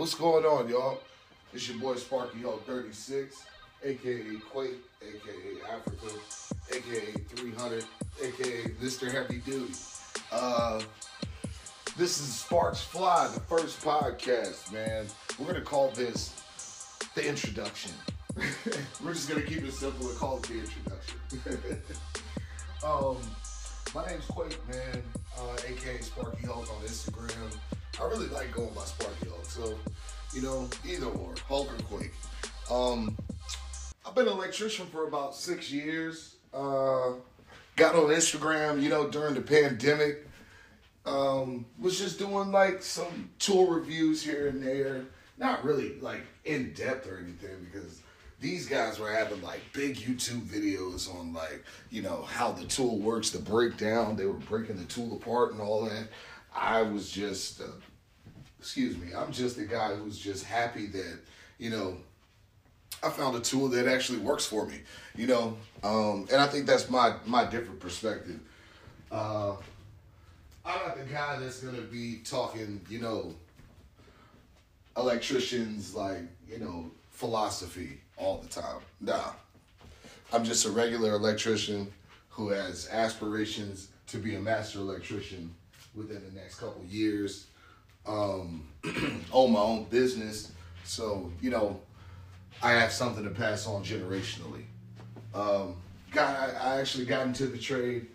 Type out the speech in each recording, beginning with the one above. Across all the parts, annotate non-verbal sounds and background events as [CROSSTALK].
What's going on, y'all? It's your boy Sparky Hulk 36, aka Quake, aka Africa, aka 300, aka Mr. Heavy Duty. Uh, this is Sparks Fly, the first podcast, man. We're gonna call this the introduction. [LAUGHS] We're just gonna keep it simple and call it the introduction. [LAUGHS] um, my name's Quake, man, uh, aka Sparky Hulk on Instagram. I really like going by Sparky so you know, either or, Hulk or Quake. Um, I've been an electrician for about six years. Uh, got on Instagram, you know, during the pandemic. Um, was just doing like some tool reviews here and there. Not really like in depth or anything because these guys were having like big YouTube videos on like, you know, how the tool works, the breakdown. They were breaking the tool apart and all that. I was just, uh, excuse me, I'm just a guy who's just happy that, you know, I found a tool that actually works for me, you know, um, and I think that's my my different perspective. Uh, I'm not the guy that's gonna be talking, you know, electricians like you know philosophy all the time. Nah, I'm just a regular electrician who has aspirations to be a master electrician within the next couple years. Um, [CLEARS THROAT] own my own business, so you know I have something to pass on generationally. Um, got I, I actually got into the trade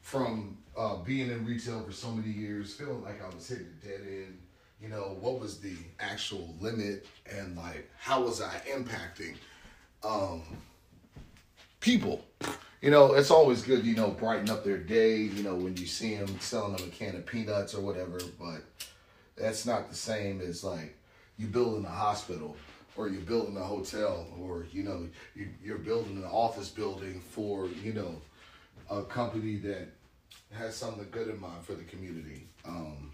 from uh, being in retail for so many years, feeling like I was hitting a dead end. You know, what was the actual limit, and like how was I impacting um, people? You know, it's always good, you know, brighten up their day. You know, when you see them selling them a can of peanuts or whatever, but that's not the same as like you building a hospital or you're building a hotel or you know you, you're building an office building for you know a company that has something good in mind for the community um,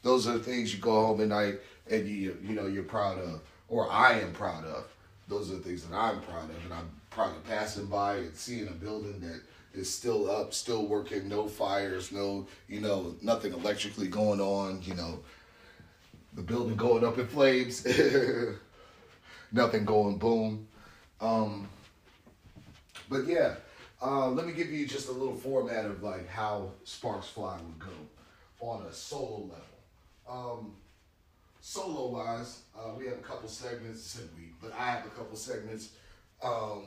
those are the things you go home at night and you you know you're proud of or i am proud of those are the things that i'm proud of and i'm proud of passing by and seeing a building that is still up still working no fires no you know nothing electrically going on you know the building going up in flames, [LAUGHS] nothing going boom. Um, but yeah, uh, let me give you just a little format of like how Sparks Fly would go on a solo level. Um, solo wise, uh, we have a couple segments, said we, but I have a couple segments. Um,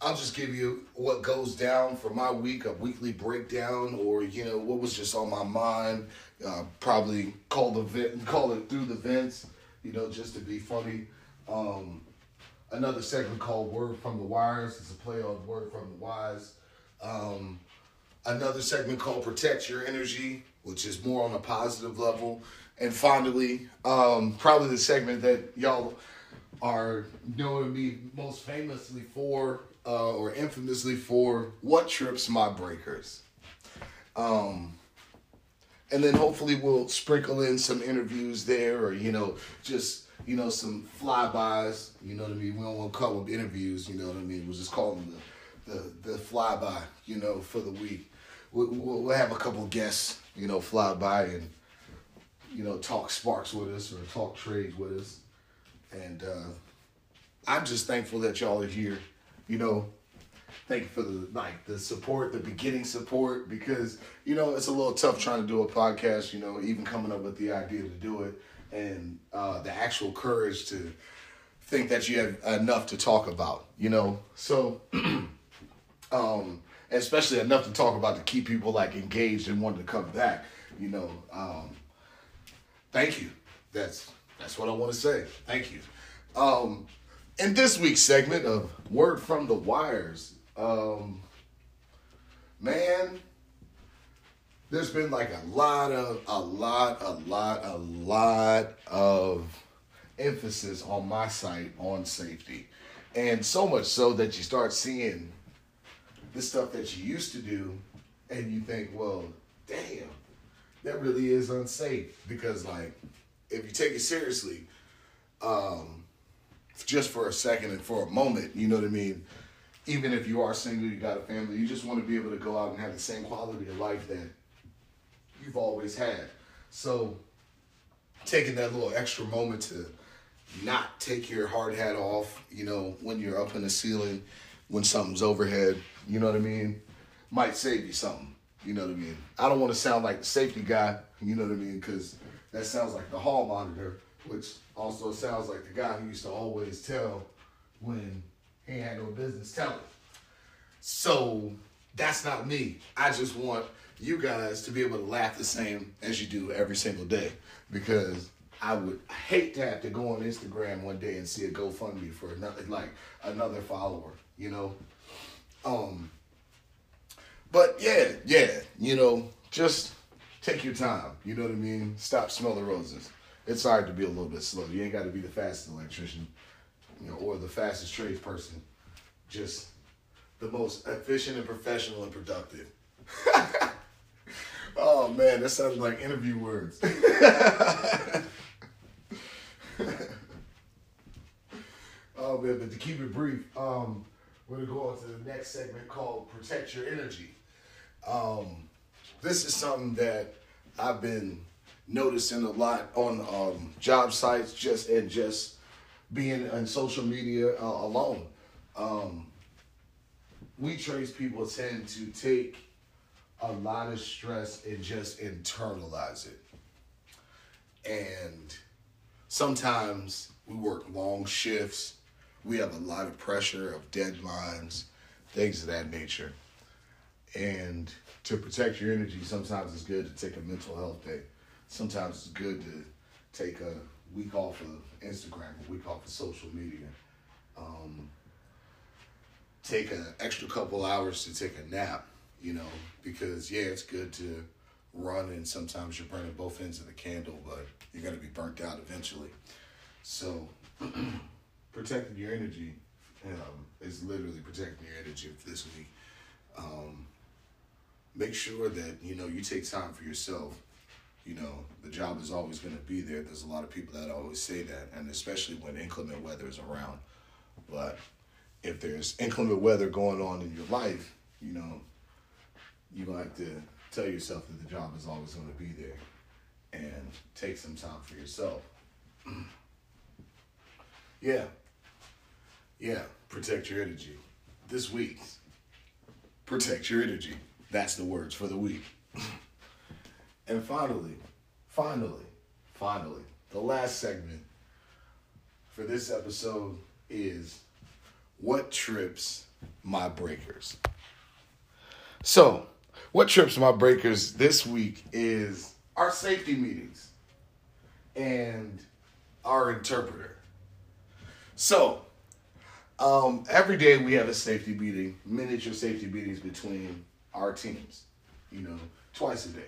I'll just give you what goes down for my week, a weekly breakdown, or you know what was just on my mind. Uh, probably call the vent, call it through the vents, you know, just to be funny. Um, another segment called "Word from the Wires." It's a play on "Word from the Wise." Um, another segment called "Protect Your Energy," which is more on a positive level. And finally, um, probably the segment that y'all are knowing me most famously for uh, or infamously for what trips my breakers. Um, and then hopefully we'll sprinkle in some interviews there, or you know, just you know some flybys. You know what I mean? We don't want to call them interviews. You know what I mean? We'll just call them the the, the flyby. You know, for the week. We'll, we'll have a couple guests. You know, fly by and you know talk sparks with us or talk trades with us, and uh, I'm just thankful that y'all are here you know, thank you for the like the support, the beginning support, because you know it's a little tough trying to do a podcast. You know, even coming up with the idea to do it and uh, the actual courage to think that you have enough to talk about. You know, so [CLEARS THROAT] um, especially enough to talk about to keep people like engaged and wanting to come back. You know, um, thank you. That's that's what I want to say. Thank you. Um, in this week's segment of Word from the Wires, um, man, there's been like a lot of, a lot, a lot, a lot of emphasis on my site on safety. And so much so that you start seeing the stuff that you used to do and you think, well, damn, that really is unsafe. Because, like, if you take it seriously, um, just for a second and for a moment, you know what I mean? Even if you are single, you got a family, you just want to be able to go out and have the same quality of life that you've always had. So taking that little extra moment to not take your hard hat off, you know, when you're up in the ceiling, when something's overhead, you know what I mean, might save you something. You know what I mean? I don't want to sound like the safety guy, you know what I mean, because that sounds like the hall monitor, which also sounds like the guy who used to always tell when he had no business telling. So that's not me. I just want you guys to be able to laugh the same as you do every single day because I would hate to have to go on Instagram one day and see a GoFundMe for another like another follower, you know. Um but yeah, yeah, you know, just take your time. You know what I mean? Stop smelling roses. It's hard to be a little bit slow. You ain't got to be the fastest electrician, you know, or the fastest tradesperson. Just the most efficient and professional and productive. [LAUGHS] oh man, that sounded like interview words. [LAUGHS] oh man, but to keep it brief, um, we're gonna go on to the next segment called "Protect Your Energy." Um, this is something that I've been noticing a lot on um, job sites, just and just being on social media uh, alone. Um, we tradespeople tend to take a lot of stress and just internalize it. And sometimes we work long shifts. We have a lot of pressure of deadlines, things of that nature. And to protect your energy, sometimes it's good to take a mental health day. Sometimes it's good to take a week off of Instagram, a week off of social media. Um, take an extra couple hours to take a nap, you know, because yeah, it's good to run and sometimes you're burning both ends of the candle, but you're gonna be burnt out eventually. So [CLEARS THROAT] protecting your energy um, is literally protecting your energy this week. Um, make sure that you know you take time for yourself. You know the job is always going to be there. There's a lot of people that always say that, and especially when inclement weather is around. But if there's inclement weather going on in your life, you know, you're going to have to tell yourself that the job is always going to be there and take some time for yourself. [CLEARS THROAT] yeah. Yeah. Protect your energy. This week, protect your energy. That's the words for the week. and finally, finally, finally, the last segment for this episode is what trips my breakers? So, what trips my breakers this week is our safety meetings and our interpreter. So, um, every day we have a safety meeting, miniature safety meetings between our teams, you know, twice a day.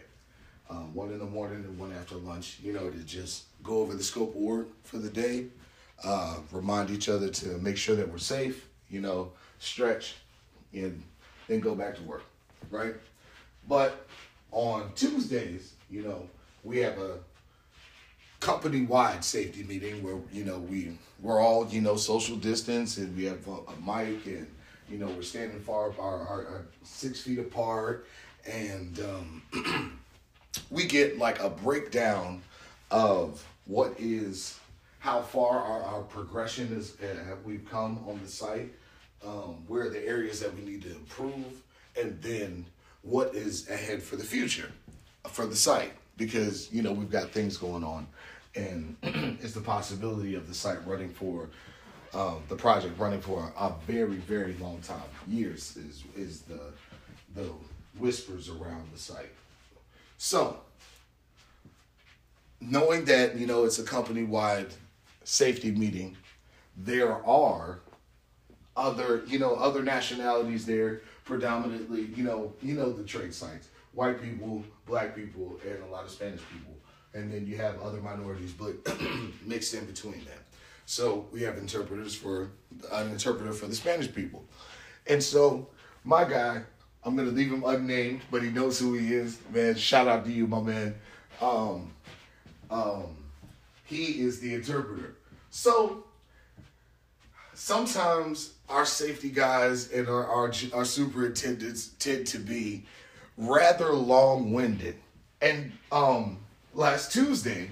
Um, one in the morning and one after lunch, you know, to just go over the scope of work for the day, uh, remind each other to make sure that we're safe, you know, stretch, and then go back to work, right? But on Tuesdays, you know, we have a company wide safety meeting where you know we we're all you know social distance and we have a, a mic and you know we're standing far apart, six feet apart, and um, [CLEARS THROAT] we get like a breakdown of what is how far our, our progression is uh, we've come on the site, um, where are the areas that we need to improve, and then what is ahead for the future for the site. Because you know we've got things going on and [CLEARS THROAT] it's the possibility of the site running for um, the project running for a very very long time. Years is is the the whispers around the site. So knowing that you know it's a company wide safety meeting there are other you know other nationalities there predominantly you know you know the trade sites. White people black people and a lot of spanish people. And then you have other minorities but [CLEARS THROAT] mixed in between them so we have interpreters for an interpreter for the spanish people. And so my guy i'm gonna leave him unnamed but he knows who he is. Man shout out to you my man. Um um he is the interpreter. So sometimes our safety guys and our, our, our superintendents tend to be rather long-winded. And um last Tuesday,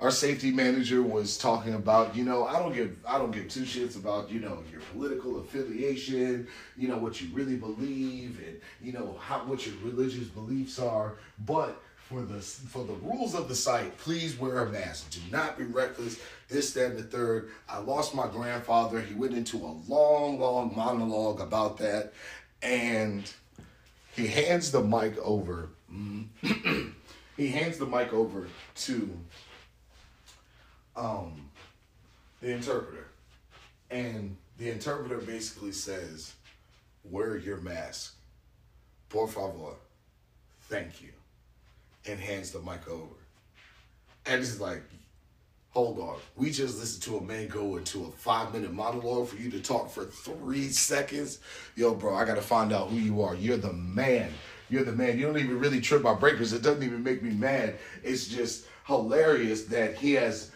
our safety manager was talking about, you know, I don't give I don't give two shits about, you know, your political affiliation, you know, what you really believe and, you know, how what your religious beliefs are, but for the for the rules of the site, please wear a mask. Do not be reckless. This, that, and the third. I lost my grandfather. He went into a long, long monologue about that, and he hands the mic over. Mm, [CLEARS THROAT] he hands the mic over to um, the interpreter, and the interpreter basically says, "Wear your mask, por favor, thank you," and hands the mic over. And it's like, hold on, we just listened to a man go into a five minute monologue for you to talk for three seconds. Yo, bro, I gotta find out who you are. You're the man. You're the man. You don't even really trip my breakers. It doesn't even make me mad. It's just hilarious that he has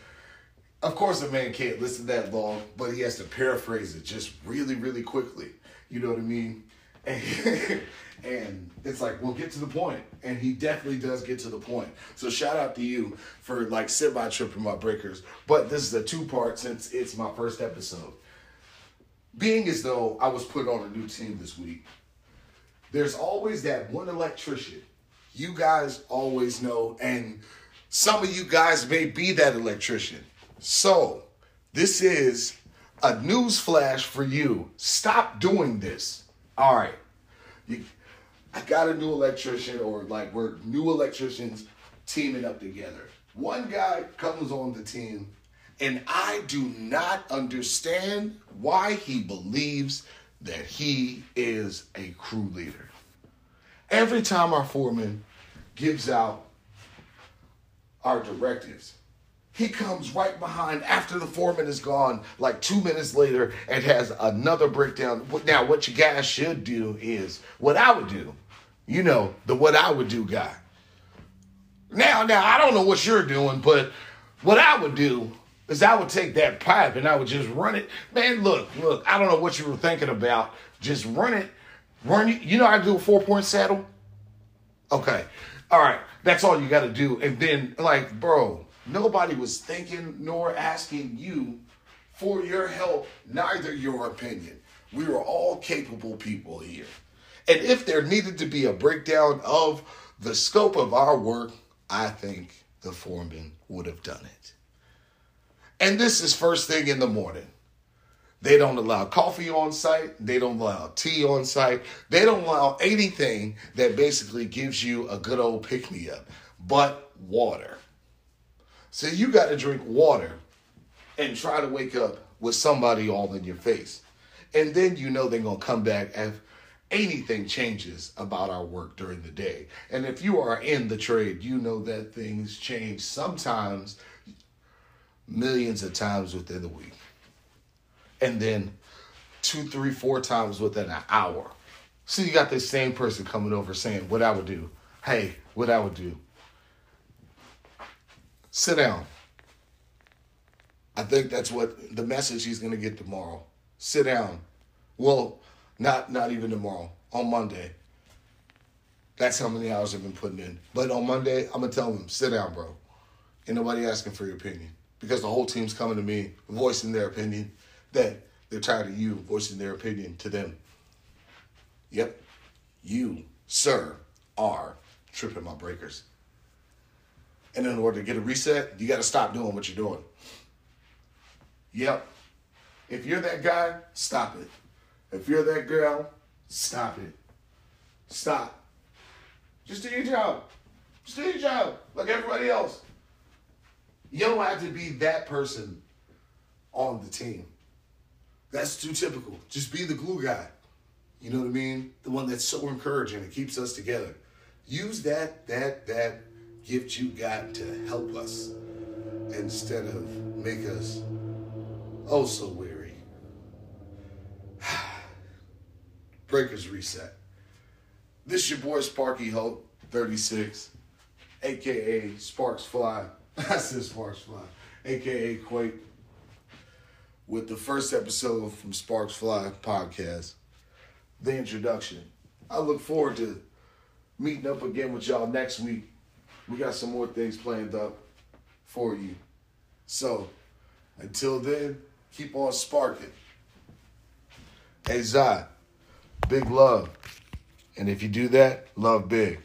of course, a man can't listen that long, but he has to paraphrase it just really, really quickly. You know what I mean? And, [LAUGHS] and it's like, well, get to the point. And he definitely does get to the point. So shout out to you for like sit semi tripping my breakers. But this is a two part since it's my first episode. Being as though I was put on a new team this week, there's always that one electrician. You guys always know, and some of you guys may be that electrician so, this is a news flash for you. Stop doing this. All right. You, I got a new electrician, or like we're new electricians teaming up together. One guy comes on the team, and I do not understand why he believes that he is a crew leader. Every time our foreman gives out our directives, he comes right behind after the foreman is gone, like two minutes later, and has another breakdown. Now, what you guys should do is what I would do. You know, the what I would do guy. Now, now, I don't know what you're doing, but what I would do is I would take that pipe and I would just run it. Man, look, look, I don't know what you were thinking about. Just run it. Run. You know how to do a four point saddle? Okay. All right. That's all you got to do. And then, like, bro, Nobody was thinking nor asking you for your help, neither your opinion. We were all capable people here. And if there needed to be a breakdown of the scope of our work, I think the foreman would have done it. And this is first thing in the morning. They don't allow coffee on site. They don't allow tea on site. They don't allow anything that basically gives you a good old pick me up but water. So you got to drink water and try to wake up with somebody all in your face. And then you know they're going to come back if anything changes about our work during the day. And if you are in the trade, you know that things change sometimes millions of times within a week. And then two, three, four times within an hour. So you got this same person coming over saying what I would do. Hey, what I would do. Sit down. I think that's what the message he's going to get tomorrow. Sit down. Well, not not even tomorrow. On Monday. That's how many hours I've been putting in. But on Monday, I'm gonna tell him, sit down, bro. Ain't nobody asking for your opinion because the whole team's coming to me, voicing their opinion. That they're tired of you voicing their opinion to them. Yep, you, sir, are tripping my breakers. And in order to get a reset, you got to stop doing what you're doing. Yep. If you're that guy, stop it. If you're that girl, stop it. Stop. Just do your job. Just do your job like everybody else. You don't have to be that person on the team. That's too typical. Just be the glue guy. You know what I mean? The one that's so encouraging. It keeps us together. Use that, that, that gift you got to help us instead of make us oh so weary. [SIGHS] Breakers reset. This is your boy Sparky Hulk, 36, aka Sparks Fly. [LAUGHS] I said Sparks Fly, aka Quake, with the first episode from Sparks Fly podcast, the introduction. I look forward to meeting up again with y'all next week we got some more things planned up for you. So until then, keep on sparking. Hey Zai, big love. And if you do that, love big.